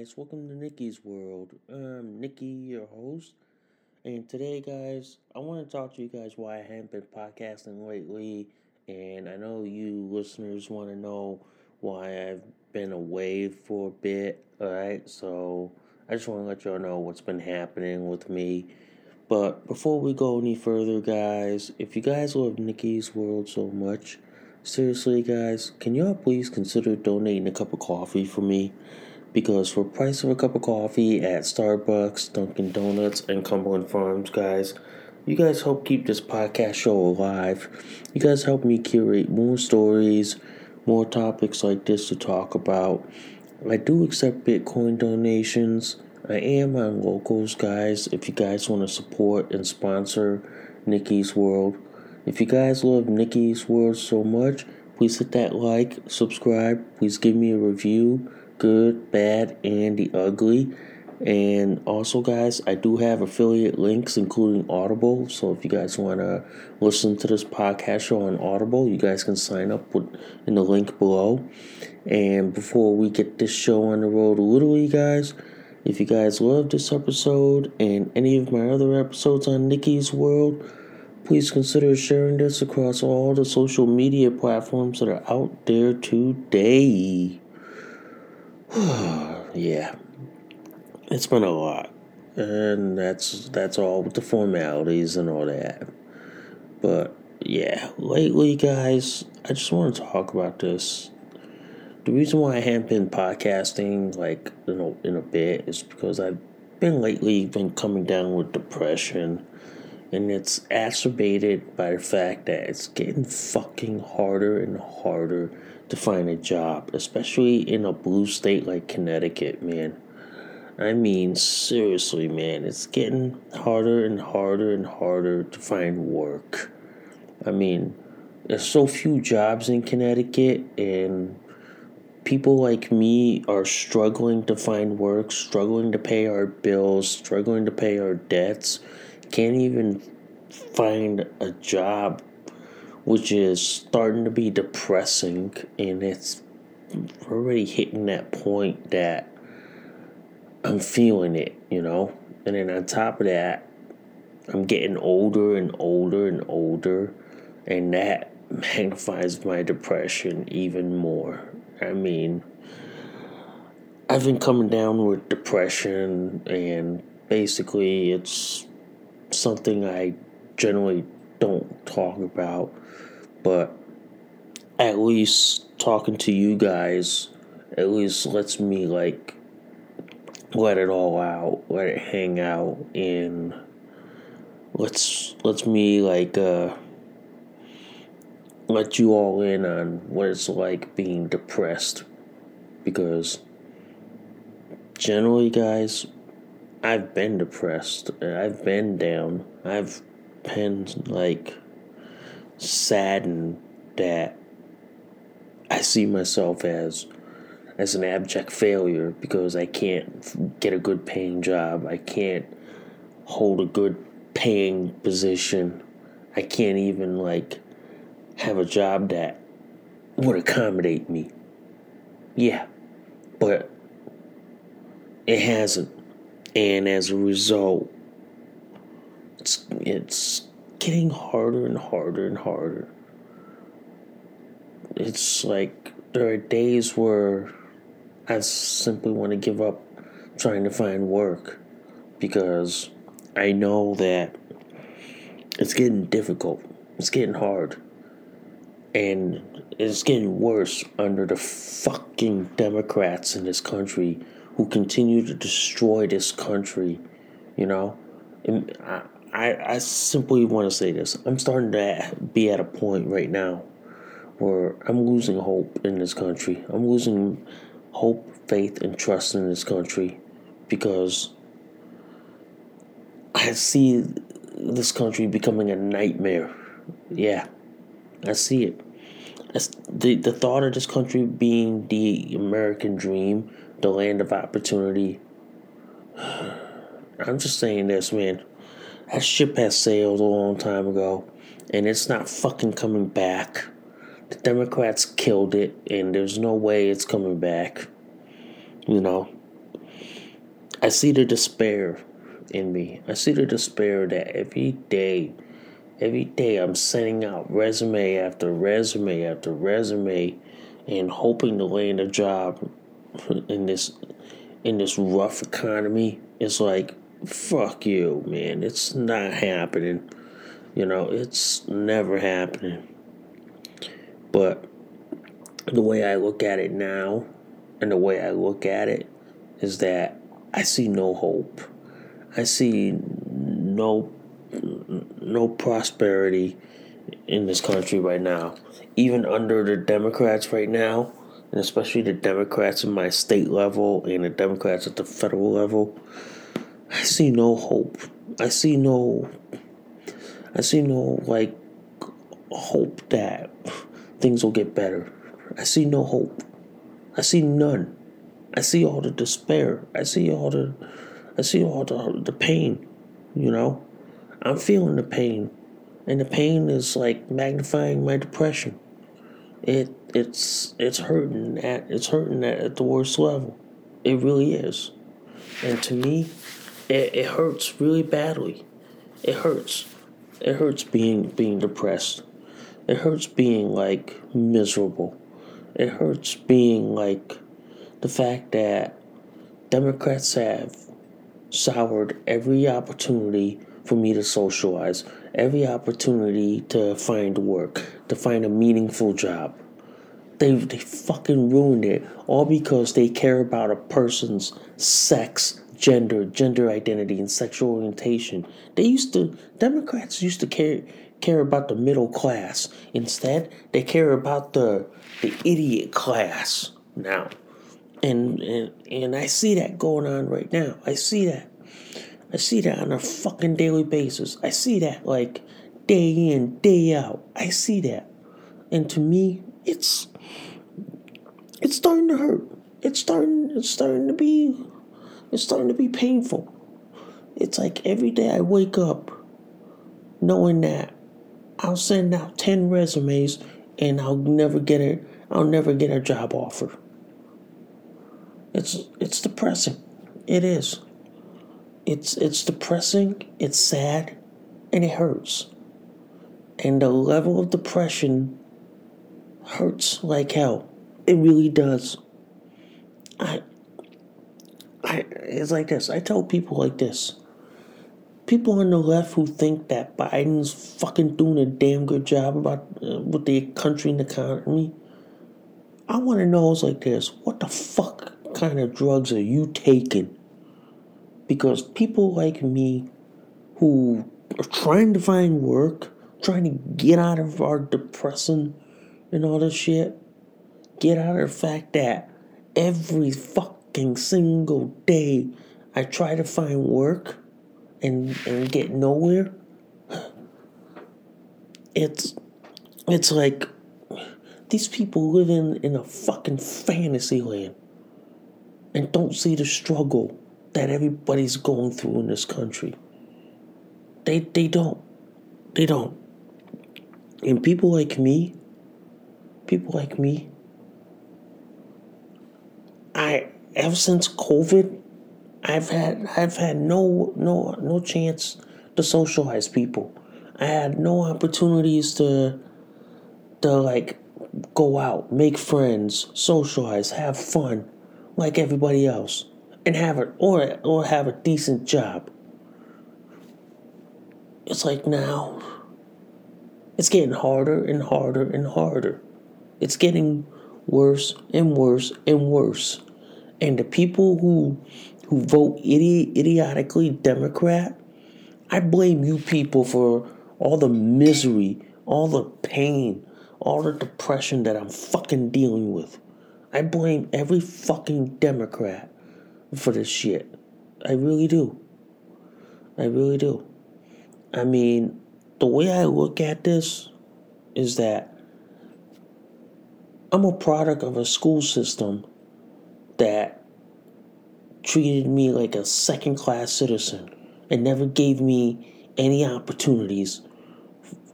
Guys. Welcome to Nikki's World. I'm Nikki, your host. And today, guys, I want to talk to you guys why I haven't been podcasting lately. And I know you listeners want to know why I've been away for a bit. Alright, so I just want to let y'all know what's been happening with me. But before we go any further, guys, if you guys love Nikki's World so much, Seriously, guys, can y'all please consider donating a cup of coffee for me? Because for price of a cup of coffee at Starbucks, Dunkin' Donuts, and Cumberland Farms, guys, you guys help keep this podcast show alive. You guys help me curate more stories, more topics like this to talk about. I do accept Bitcoin donations. I am on locals, guys. If you guys want to support and sponsor Nikki's World. If you guys love Nikki's World so much, please hit that like, subscribe, please give me a review, good, bad, and the ugly. And also, guys, I do have affiliate links, including Audible. So if you guys want to listen to this podcast show on Audible, you guys can sign up with, in the link below. And before we get this show on the road, literally, guys, if you guys love this episode and any of my other episodes on Nikki's World, Please consider sharing this across all the social media platforms that are out there today. yeah. It's been a lot. And that's that's all with the formalities and all that. But yeah, lately guys, I just want to talk about this. The reason why I haven't been podcasting like in a, in a bit is because I've been lately been coming down with depression and it's exacerbated by the fact that it's getting fucking harder and harder to find a job, especially in a blue state like Connecticut, man. I mean, seriously, man, it's getting harder and harder and harder to find work. I mean, there's so few jobs in Connecticut, and people like me are struggling to find work, struggling to pay our bills, struggling to pay our debts can't even find a job, which is starting to be depressing, and it's already hitting that point that I'm feeling it, you know? And then on top of that, I'm getting older and older and older, and that magnifies my depression even more. I mean, I've been coming down with depression, and basically, it's something I generally don't talk about, but at least talking to you guys at least lets me like let it all out, let it hang out and let's let's me like uh let you all in on what it's like being depressed because generally guys I've been depressed. I've been down. I've been like saddened that I see myself as as an abject failure because I can't get a good paying job. I can't hold a good paying position. I can't even like have a job that would accommodate me. Yeah. But it hasn't. And as a result, it's it's getting harder and harder and harder. It's like there are days where I simply want to give up trying to find work because I know that it's getting difficult. It's getting hard. And it's getting worse under the fucking Democrats in this country who continue to destroy this country, you know? And I, I, I simply want to say this. I'm starting to be at a point right now where I'm losing hope in this country. I'm losing hope, faith, and trust in this country because I see this country becoming a nightmare. Yeah, I see it. the the thought of this country being the American dream, the land of opportunity. I'm just saying this, man. That ship has sailed a long time ago, and it's not fucking coming back. The Democrats killed it, and there's no way it's coming back. You know, I see the despair in me. I see the despair that every day, every day I'm sending out resume after resume after resume, and hoping to land a job in this in this rough economy. It's like fuck you, man. It's not happening. You know, it's never happening. But the way I look at it now, and the way I look at it, is that I see no hope. I see no no prosperity in this country right now. Even under the Democrats right now, and especially the Democrats in my state level and the Democrats at the federal level, I see no hope. I see no I see no like hope that things will get better. I see no hope. I see none. I see all the despair. I see all the I see all the the pain, you know? I'm feeling the pain. And the pain is like magnifying my depression. It it's it's hurting at it's hurting at, at the worst level. It really is. And to me, it, it hurts really badly. It hurts. It hurts being being depressed. It hurts being like miserable. It hurts being like the fact that Democrats have soured every opportunity for me to socialize, every opportunity to find work, to find a meaningful job. They, they fucking ruined it all because they care about a person's sex gender, gender identity, and sexual orientation. They used to, Democrats used to care care about the middle class. Instead, they care about the the idiot class now. And and and I see that going on right now. I see that. I see that on a fucking daily basis. I see that like day in, day out. I see that. And to me, it's it's starting to hurt. It's starting it's starting to be it's starting to be painful. It's like every day I wake up knowing that I'll send out 10 resumes and I'll never get it I'll never get a job offer. It's it's depressing. It is. It's it's depressing, it's sad, and it hurts. And the level of depression hurts like hell. It really does. I I, it's like this. I tell people like this. People on the left who think that Biden's fucking doing a damn good job about uh, with the country and the economy. I want to know is like this. What the fuck kind of drugs are you taking? Because people like me who are trying to find work, trying to get out of our depression and all this shit, get out of the fact that every fuck fucking single day I try to find work and and get nowhere. It's It's like these people live in, in a fucking fantasy land and don't see the struggle that everybody's going through in this country. They they don't. They don't. And people like me, people like me, I ever since COVID, I've had I've had no no no chance to socialize people. I had no opportunities to to like go out, make friends, socialize, have fun like everybody else and have it or or have a decent job. It's like now it's getting harder and harder and harder. It's getting worse and worse and worse. And the people who who vote idi- idiotically Democrat, I blame you people for all the misery, all the pain, all the depression that I'm fucking dealing with. I blame every fucking Democrat for this shit. I really do. I really do. I mean, the way I look at this is that I'm a product of a school system that treated me like a second class citizen and never gave me any opportunities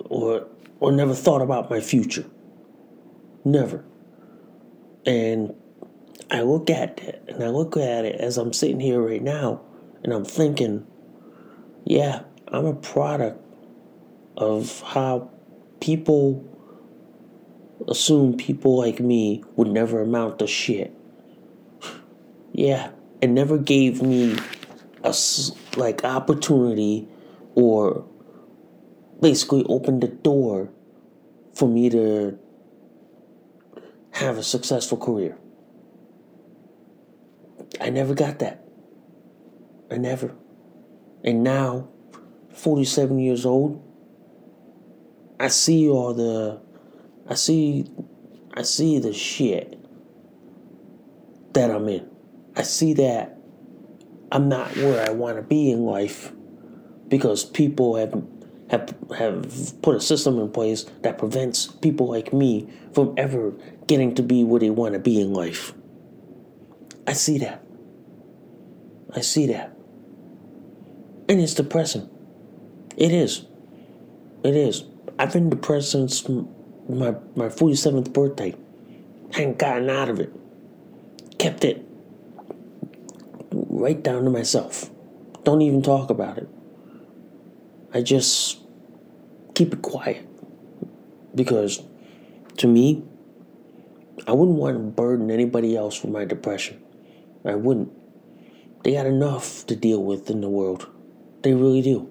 or or never thought about my future. Never. And I look at it and I look at it as I'm sitting here right now and I'm thinking, yeah, I'm a product of how people assume people like me would never amount to shit. Yeah, it never gave me a like opportunity or basically opened the door for me to have a successful career. I never got that. I never. And now, 47 years old, I see all the I see I see the shit that I'm in. I see that I'm not where I want to be in life because people have have have put a system in place that prevents people like me from ever getting to be where they want to be in life. I see that. I see that. And it's depressing. It is. It is. I've been depressed since my my 47th birthday. I ain't gotten out of it. Kept it right down to myself. Don't even talk about it. I just keep it quiet. Because to me, I wouldn't want to burden anybody else with my depression. I wouldn't. They got enough to deal with in the world. They really do.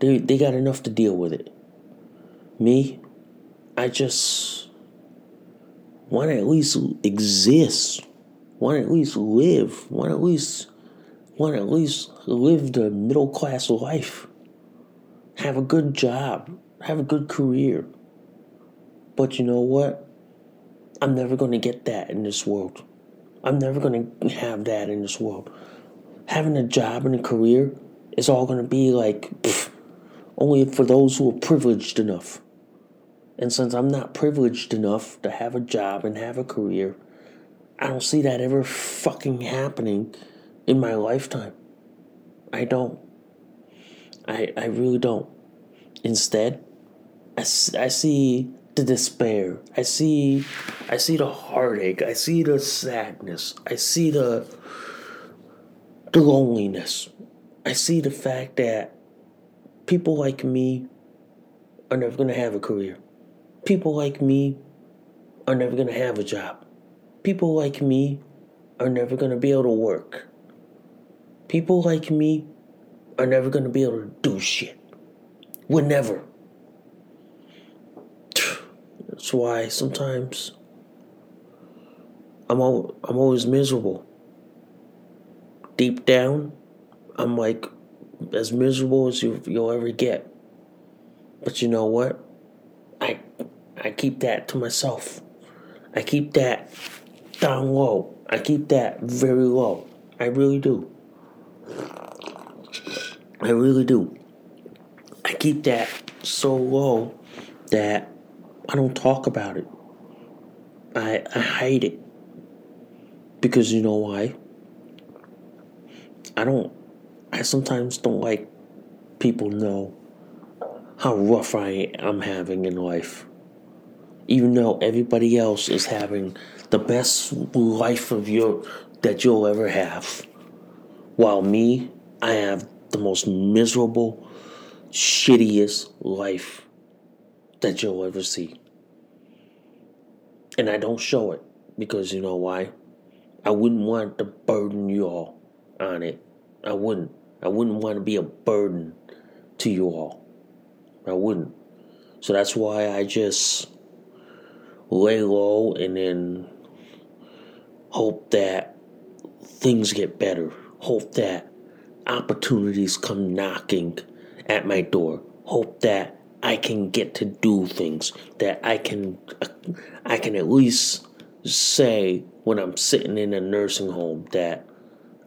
They, they got enough to deal with it. Me, I just want to at least exist, want to at least live, want at least want at least live the middle class life, have a good job, have a good career. But you know what? I'm never going to get that in this world. I'm never going to have that in this world. Having a job and a career is all going to be like pff, only for those who are privileged enough. And since I'm not privileged enough to have a job and have a career, I don't see that ever fucking happening in my lifetime. I don't. I, I really don't. Instead, I, I see the despair. I see I see the heartache. I see the sadness. I see the the loneliness. I see the fact that people like me are never going to have a career. People like me are never going to have a job. People like me are never going to be able to work. People like me are never going to be able to do shit. We're never. That's why sometimes I'm all, I'm always miserable. Deep down, I'm like as miserable as you, you'll ever get. But you know what? I I keep that to myself. I keep that down low. I keep that very low. I really do. I really do. I keep that so low that I don't talk about it. I I hide it. Because you know why? I don't I sometimes don't like people know how rough I am having in life. Even though everybody else is having the best life of your that you'll ever have. While me, I have the most miserable, shittiest life that you'll ever see. And I don't show it because you know why? I wouldn't want to burden you all on it. I wouldn't. I wouldn't want to be a burden to you all. I wouldn't. So that's why I just lay low and then hope that things get better. Hope that opportunities come knocking at my door. Hope that I can get to do things that I can I can at least say when I'm sitting in a nursing home that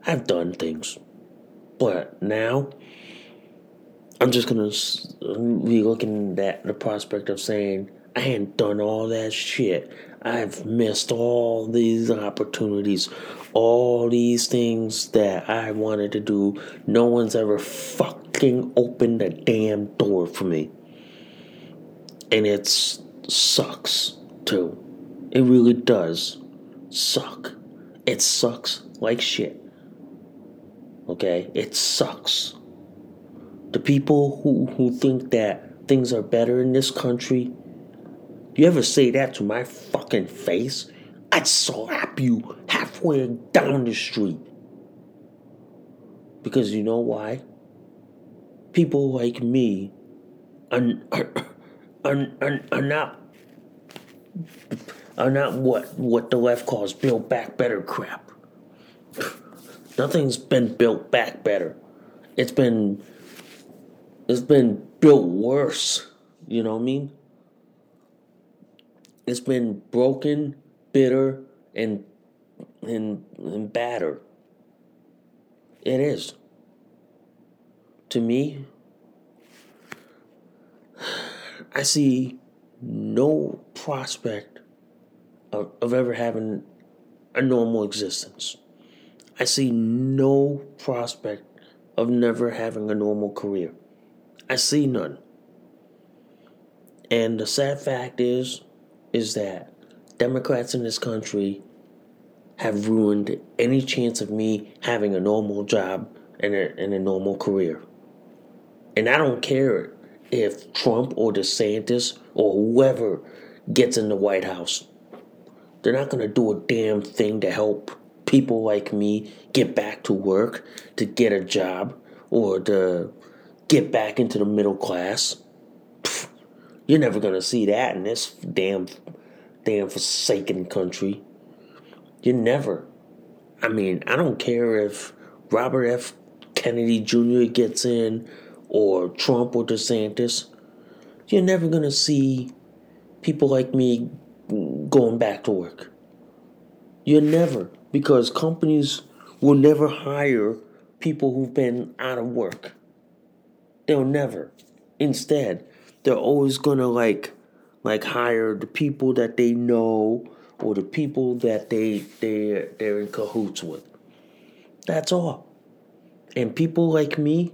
I've done things. But now I'm just gonna be looking at the prospect of saying I ain't done all that shit. I've missed all these opportunities, all these things that I wanted to do. No one's ever fucking opened a damn door for me. And it sucks too. It really does suck. It sucks like shit. Okay? It sucks. The people who, who think that things are better in this country, you ever say that to my fucking face? I'd slap you halfway down the street. Because you know why? People like me are, are, are, are, are not are not what what the left calls build back better crap. Nothing's been built back better. It's been it's been built worse. You know what I mean? It's been broken, bitter, and and and battered. It is. To me, I see no prospect of, of ever having a normal existence. I see no prospect of never having a normal career. I see none. And the sad fact is, is that Democrats in this country have ruined any chance of me having a normal job and a, and a normal career. And I don't care if Trump or DeSantis or whoever gets in the White House. They're not going to do a damn thing to help people like me get back to work, to get a job, or to get back into the middle class. You're never to see that in this damn, damn forsaken country. You're never. I mean, I don't care if Robert F. Kennedy Jr. gets in or Trump or DeSantis. You're never to see people like me going back to work. You're never, because companies will never hire people who've been out of work. They'll never. Instead, they're always gonna like like hire the people that they know or the people that they they they're in cahoots with. That's all. And people like me,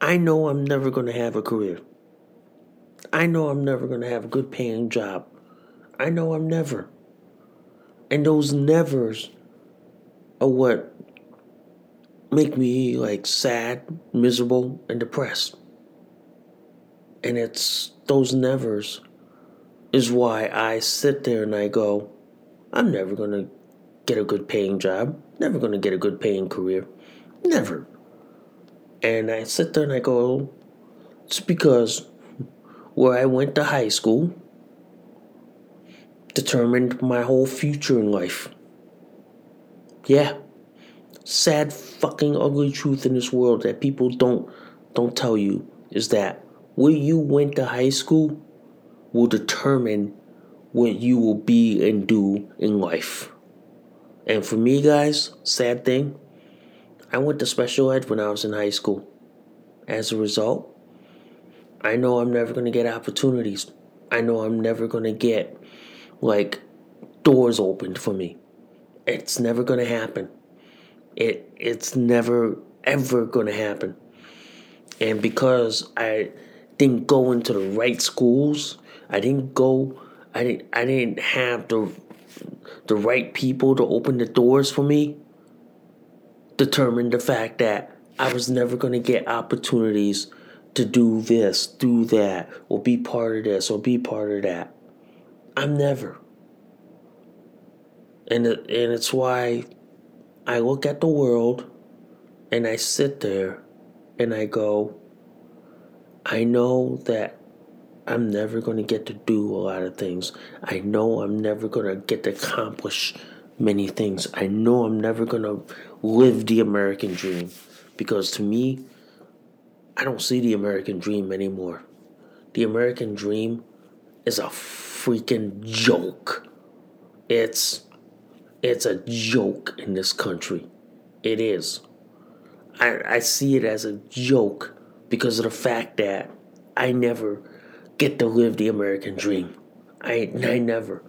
I know I'm never gonna have a career. I know I'm never gonna have a good paying job. I know I'm never. And those nevers are what make me like sad, miserable, and depressed. And it's those nevers is why I sit there and I go, I'm never gonna get a good paying job, never gonna get a good paying career. Never. And I sit there and I go, it's because where I went to high school determined my whole future in life. Yeah. Sad fucking ugly truth in this world that people don't don't tell you is that where you went to high school will determine what you will be and do in life. And for me guys, sad thing, I went to special ed when I was in high school. As a result, I know I'm never going to get opportunities. I know I'm never gonna get like doors opened for me. It's never gonna happen. It it's never ever gonna happen. And because I didn't go into the right schools, I didn't go I didn't I didn't have the the right people to open the doors for me determined the fact that I was never going to get opportunities to do this, do that, or be part of this, or be part of that. I'm never. And, it, and it's why I look at the world and I sit there and I go, I know that I'm never going to get to do a lot of things. I know I'm never going to get to accomplish many things. I know I'm never going to live the American dream because to me, I don't see the American dream anymore. The American dream is a freaking joke. It's it's a joke in this country. It is. I, I see it as a joke because of the fact that I never get to live the American dream. I I never.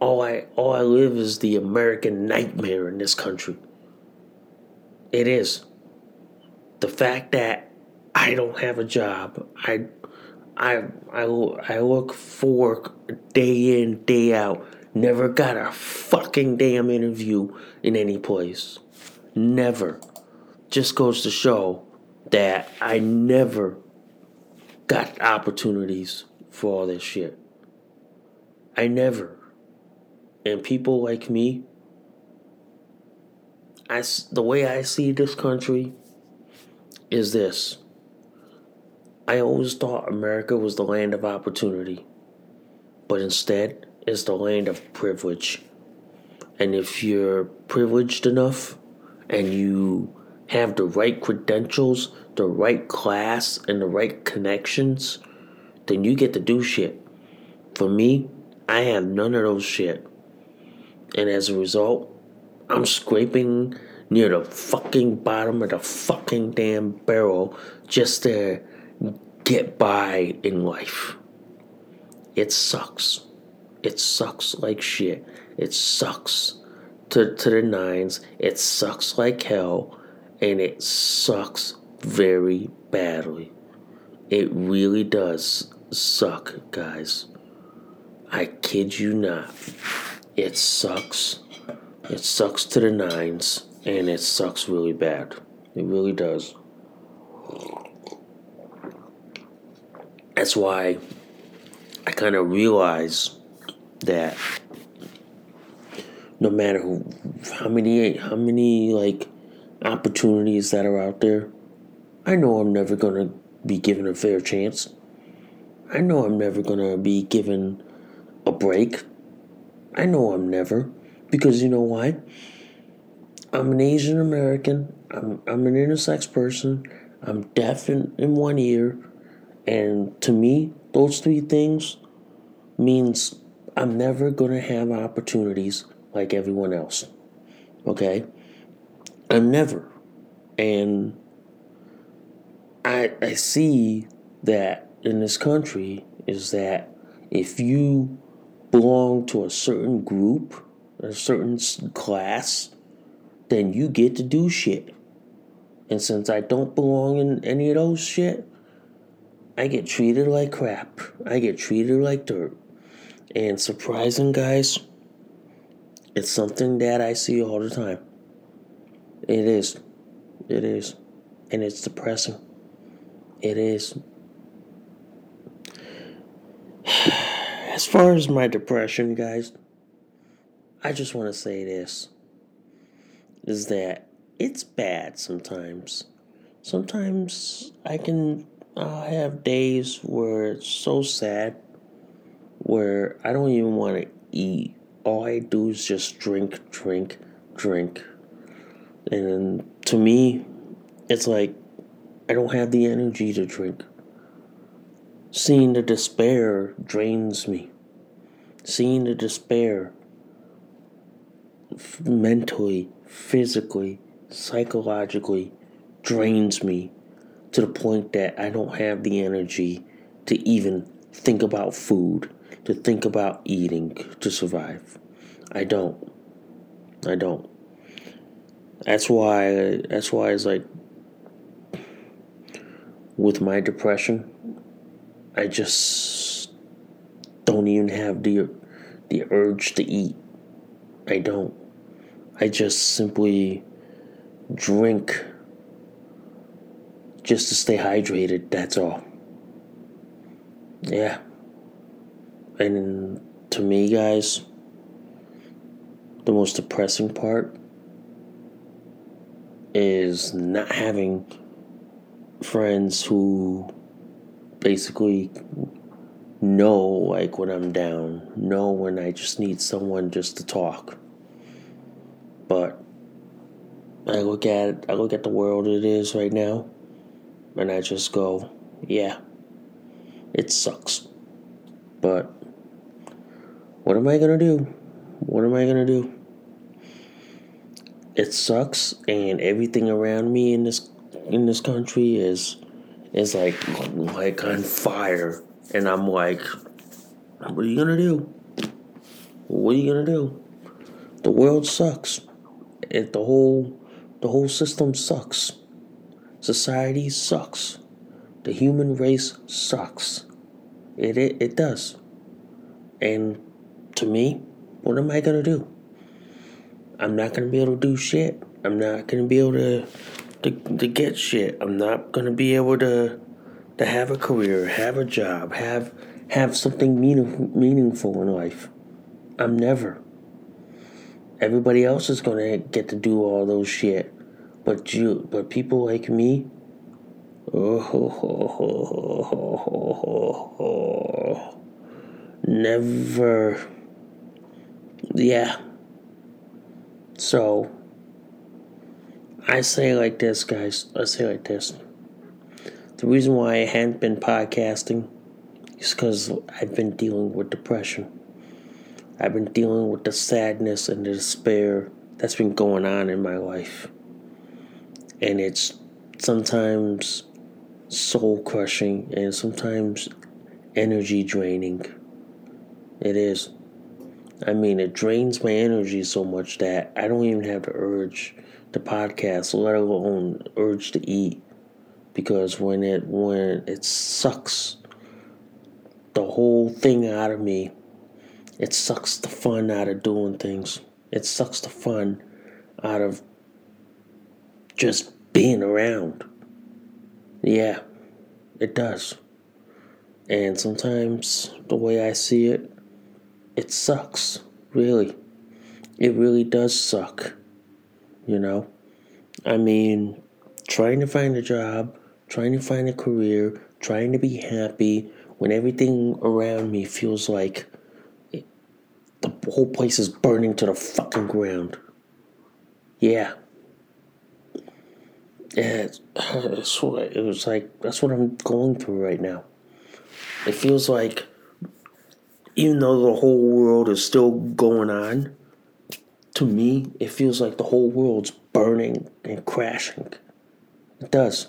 All I all I live is the American nightmare in this country. It is. The fact that I don't have a job, I I I I look for work day in, day out. Never got a fucking damn interview in any place. Never. Just goes to show that I never got opportunities for all this shit. I never. And people like me, I, the way I see this country is this. I always thought America was the land of opportunity, but instead, it's the land of privilege. And if you're privileged enough and you have the right credentials, the right class, and the right connections, then you get to do shit. For me, I have none of those shit. And as a result, I'm scraping near the fucking bottom of the fucking damn barrel just to get by in life. It sucks. It sucks like shit. It sucks to, to the nines. It sucks like hell and it sucks very badly. It really does suck, guys. I kid you not. It sucks. It sucks to the nines, and it sucks really bad. It really does. That's why I kind of realize that no matter who, how many, how many like opportunities that are out there. I know I'm never going to be given a fair chance. I know I'm never going to be given a break. I know I'm never. Because you know why? I'm an Asian American. I'm, I'm an intersex person. I'm deaf in, in one ear. And to me, those three things means I'm never going to have opportunities like everyone else. Okay? I'm never. And I I see that in this country is that if you belong to a certain group, a certain class, then you get to do shit. And since I don't belong in any of those shit, I get treated like crap. I get treated like dirt. And surprising, guys, it's something that I see all the time. It is. It is. And it's depressing. It is. As far as my depression, guys, I just want to say this is that it's bad sometimes. Sometimes I can uh, have days where it's so sad where I don't even want to eat. All I do is just drink, drink, drink, and to me, it's like I don't have the energy to drink. Seeing the despair drains me. Seeing the despair mentally, physically, psychologically drains me to the point that I don't have the energy to even think about food, to think about eating to survive. I don't. I don't. That's why that's why it's like with my depression, I just don't even have the the urge to eat. I don't. I just simply drink just to stay hydrated, that's all. Yeah. And to me, guys, the most depressing part is not having friends who basically know like when I'm down, know when I just need someone just to talk. But I look at I look at the world it is right now and I just go, yeah. It sucks. But what am I going to do? What am I going to do? It sucks and everything around me in this in this country is is like like on fire and I'm like what are you to do? What are you to do? The world sucks. It the whole the whole system sucks. Society sucks. The human race sucks. It, it, it does. And to me, what am I going to do? I'm not to be able to do shit. I'm not to be able to, to, to get shit. I'm not to be able to, to have a career, have a job, have, have something meaning, meaningful in life. I'm never. Everybody else is to get to do all those shit. But you, but people like me, oh, never, yeah. So, I say like this, guys. I say like this. The reason why I hadn't been podcasting is because I've been dealing with depression. I've been dealing with the sadness and the despair that's been going on in my life and it's sometimes soul crushing and sometimes energy draining. It is. I mean, it drains my energy so much that I don't even have the urge to podcast, let alone urge to eat. Because when it when it sucks the whole thing out of me, it sucks the fun out of doing things. It sucks the fun out of just being around. Yeah, it does. And sometimes the way I see it, it sucks. Really. It really does suck. You know? I mean, trying to find a job, trying to find a career, trying to be happy when everything around me feels like it, the whole place is burning to the fucking ground. Yeah, yeah, it's, it's it was like that's what I'm going through right now. It feels like even though the whole world is still going on, to me, it feels like the whole world's burning and crashing. It does.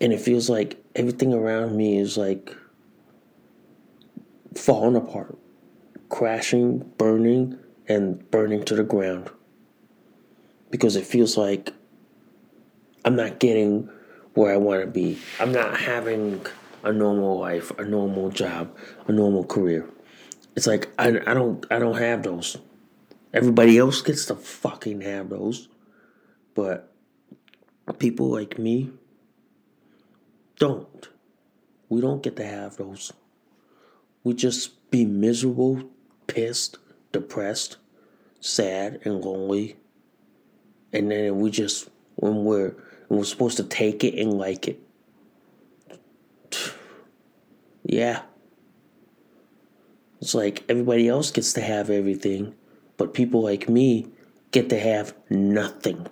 And it feels like everything around me is like falling apart, crashing, burning, and burning to the ground. Because it feels like I'm not getting where I want to be. I'm not having a normal life, a normal job, a normal career. It's like I, I don't I don't have those. Everybody else gets to fucking have those. But people like me don't. We don't get to have those. We just be miserable, pissed, depressed, sad, and lonely. And then we just when we're and we're supposed to take it and like it. Yeah. It's like everybody else gets to have everything, but people like me get to have nothing.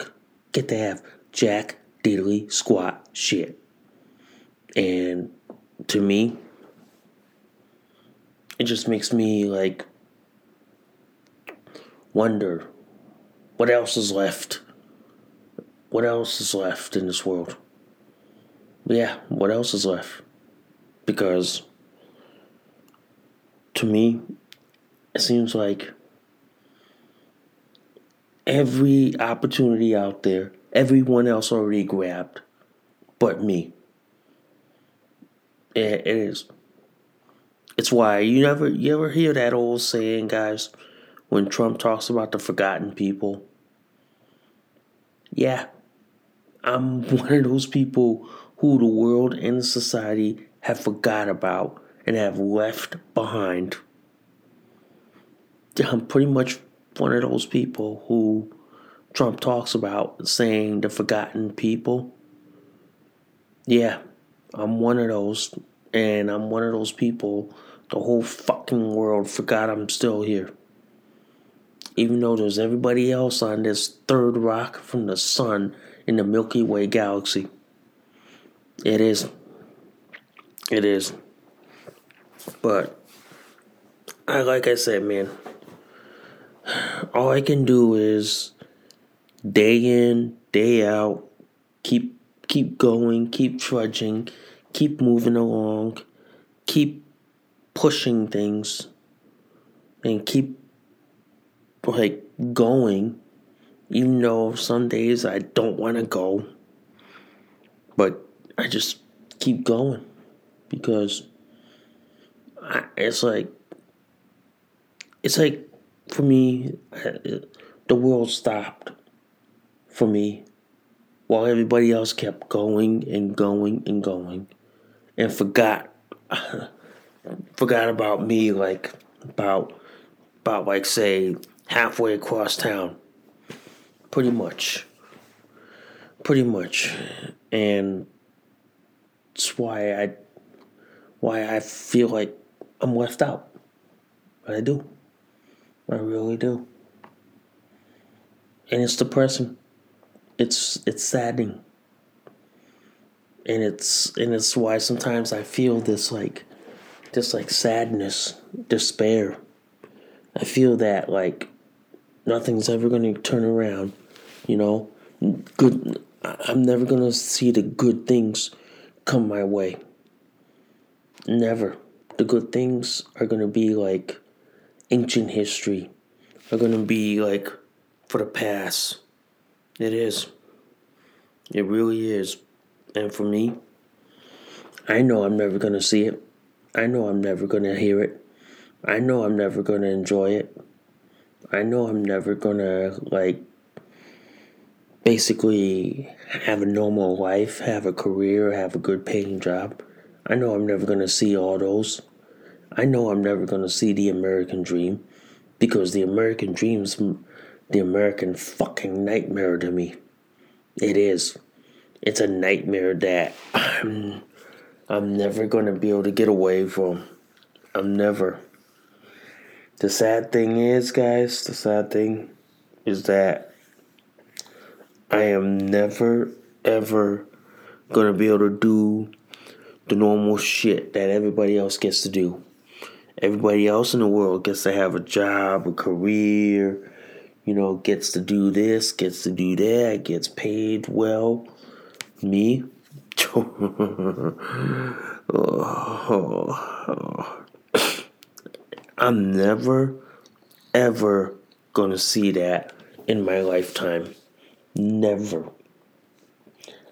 Get to have jack diddly squat shit. And to me, it just makes me like wonder what else is left what else is left in this world? Yeah, what else is left? Because to me, it seems like every opportunity out there, everyone else already grabbed, but me. It, it is. It's why you never you ever hear that old saying, guys, when Trump talks about the forgotten people. Yeah, I'm one of those people who the world and society have forgot about and have left behind. I'm pretty much one of those people who Trump talks about saying the forgotten people. Yeah, I'm one of those, and I'm one of those people. The whole fucking world forgot I'm still here. Even though there's everybody else on this third rock from the sun in the Milky Way galaxy. It is. It is. But I like I said, man, all I can do is day in, day out, keep keep going, keep trudging, keep moving along, keep pushing things and keep like going even though some days I don't want to go but I just keep going because it's like it's like for me uh, the world stopped for me while everybody else kept going and going and going and forgot forgot about me like about about like say halfway across town. Pretty much. Pretty much. And that's why i why i feel like i'm left out. But i do. I really do. And it's depressing. It's it's saddening. And it's and it's why sometimes i feel this like this like sadness despair. I feel that like nothing's ever going to turn around you know? Good i'm never going to see the good things come my way never the good things are going to be like ancient history are going to be like for the past it is it really is and for me i know i'm never going to see it I know I'm never going to hear it. I know I'm never going to enjoy it. I know I'm never going to, like, basically have a normal life, have a career, have a good paying job. I know I'm never going to see all those. I know I'm never going to see the American dream because the American dream's the American fucking nightmare to me. It is. It's a nightmare that I'm I'm never going to be able to get away from. I'm never. The sad thing is, guys, the sad thing is that I am never, ever going to be able to do the normal shit that everybody else gets to do. Everybody else in the world gets to have a job, a career, you know, gets to do this, gets to do that, gets paid well. Me, oh. I'm never, ever gonna see that in my lifetime. Never.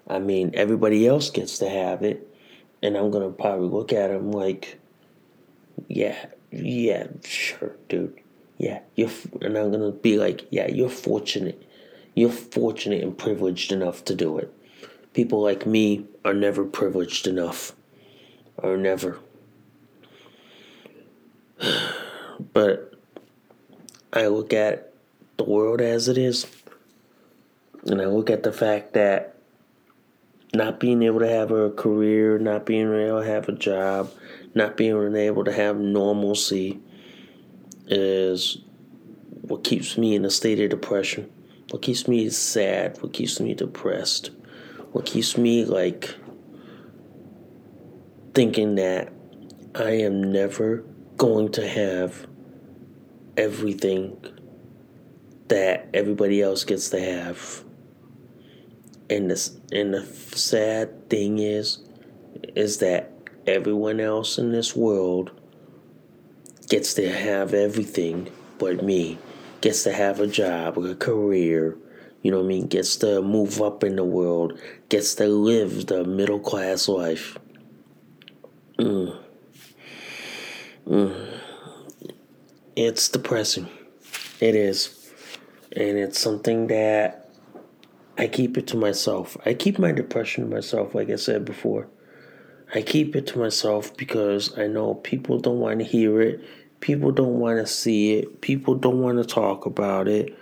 I mean, everybody else gets to have it, and I'm gonna probably look at him like, yeah, yeah, sure, dude. Yeah, you're, and I'm gonna be like, yeah, you're fortunate. You're fortunate and privileged enough to do it people like me are never privileged enough. Or never. But I look at the world as it is. And I look at the fact that not being able to have a career, not being able to have a job, not being able to have normalcy is what keeps me in a state of depression. What keeps me sad, what keeps me depressed what keeps me like thinking that I am never going to have everything that everybody else gets to have. And this and the sad thing is is that everyone else in this world gets to have everything but me. Gets to have a job, a career, you know what I mean? Gets to move up in the world, gets to live the middle class life. Mm. Mm. It's depressing. It is. And it's something that I keep it to myself. I keep my depression to myself, like I said before. I keep it to myself because I know people don't want to hear it. People don't want to see it. People don't want to talk about it.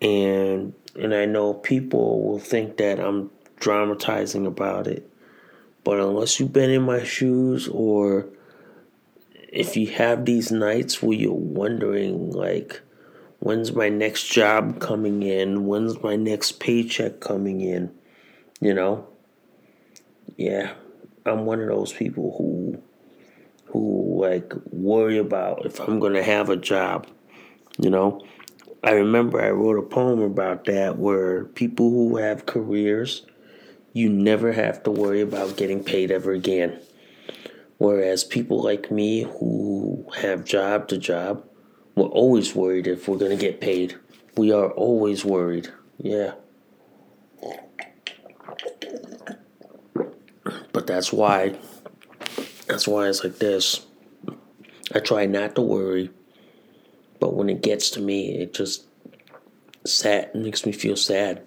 And and I know people will think that I'm dramatizing about it. But unless you've been in my shoes or if you have these nights where you're wondering like when's my next job coming in? When's my next paycheck coming in? You know? Yeah. I'm one of those people who who like worry about if I'm gonna have a job. You know, I remember I wrote a poem about that where people who have careers, you never have to worry about getting paid ever again. Whereas people like me who have job to job, we're always worried if we're gonna get paid. We are always worried. Yeah. But that's why that's why it's like this. I try not to worry, but when it gets to me, it just sad makes me feel sad.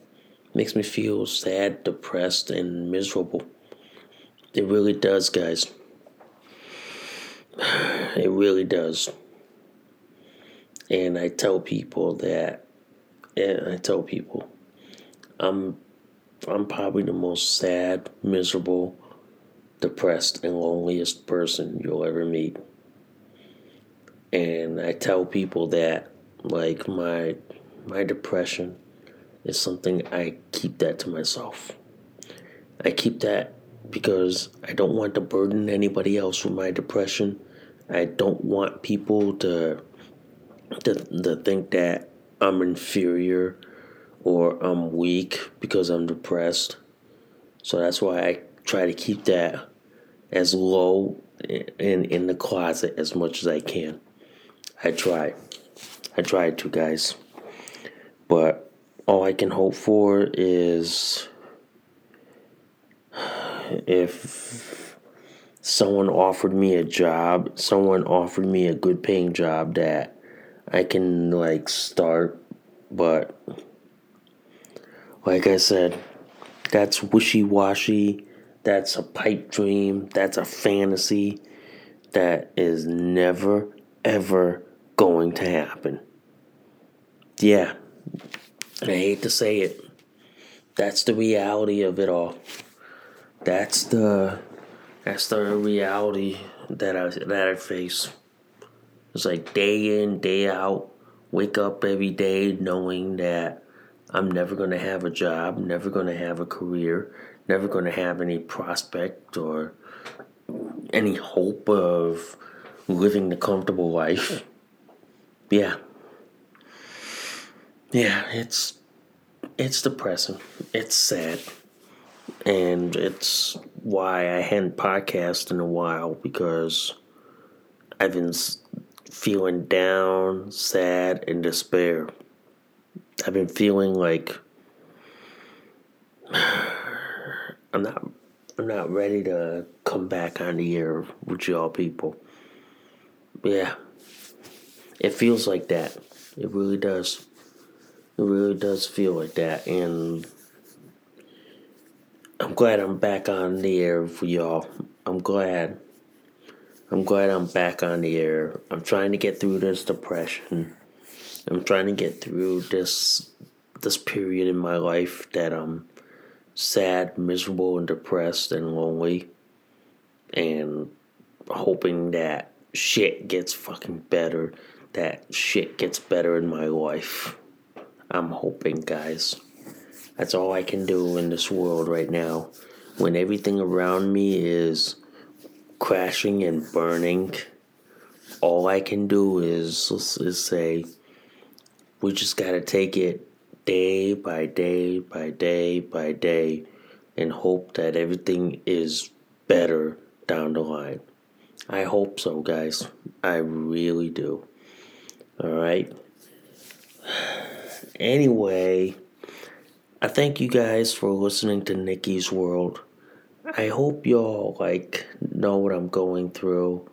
Makes me feel sad, depressed, and miserable. It really does, guys. It really does. And I tell people that and I tell people I'm I'm probably the most sad, miserable, depressed and loneliest person you'll ever meet. And I tell people that like my my depression is something I keep that to myself. I keep that because I don't want to burden anybody else with my depression. I don't want people to to, to think that I'm inferior or I'm weak because I'm depressed. So that's why I try to keep that as low in in the closet as much as I can. I try. I try to, guys. But all I can hope for is if someone offered me a job, someone offered me a good paying job that I can like start, but like I said, that's wishy washy. That's a pipe dream. That's a fantasy that is never, ever going to happen. Yeah, I hate to say it. That's the reality of it all. That's the that's the reality that I that I face. It's like day in, day out, wake up every day knowing that I'm never going to have a job, never going to have a career, never going to have any prospect or any hope of living the comfortable life. Yeah. Yeah, it's it's depressing. It's sad. And it's why I hadn't podcast in a while because I've been feeling down, sad, and despair. I've been feeling like I'm not I'm not ready to come back on the air with y'all people. Yeah. It feels like that. It really does. It really does feel like that and I'm glad I'm back on the air for y'all. I'm glad. I'm glad I'm back on the air. I'm trying to get through this depression. I'm trying to get through this this period in my life that I'm sad, miserable, and depressed and lonely, and hoping that shit gets fucking better. That shit gets better in my life. I'm hoping, guys. That's all I can do in this world right now. When everything around me is crashing and burning, all I can do is, is say, we just gotta take it day by day by day by day and hope that everything is better down the line. I hope so, guys. I really do. All right. Anyway, I thank you guys for listening to Nikki's World. I hope y'all like know what I'm going through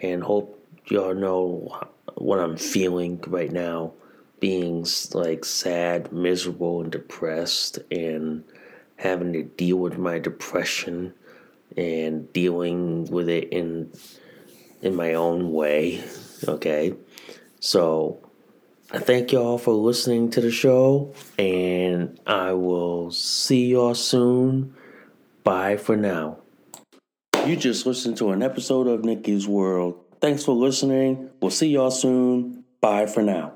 and hope y'all know what I'm feeling right now being like sad, miserable and depressed and having to deal with my depression and dealing with it in in my own way, okay? So I thank y'all for listening to the show, and I will see y'all soon. Bye for now. You just listened to an episode of Nikki's World. Thanks for listening. We'll see y'all soon. Bye for now.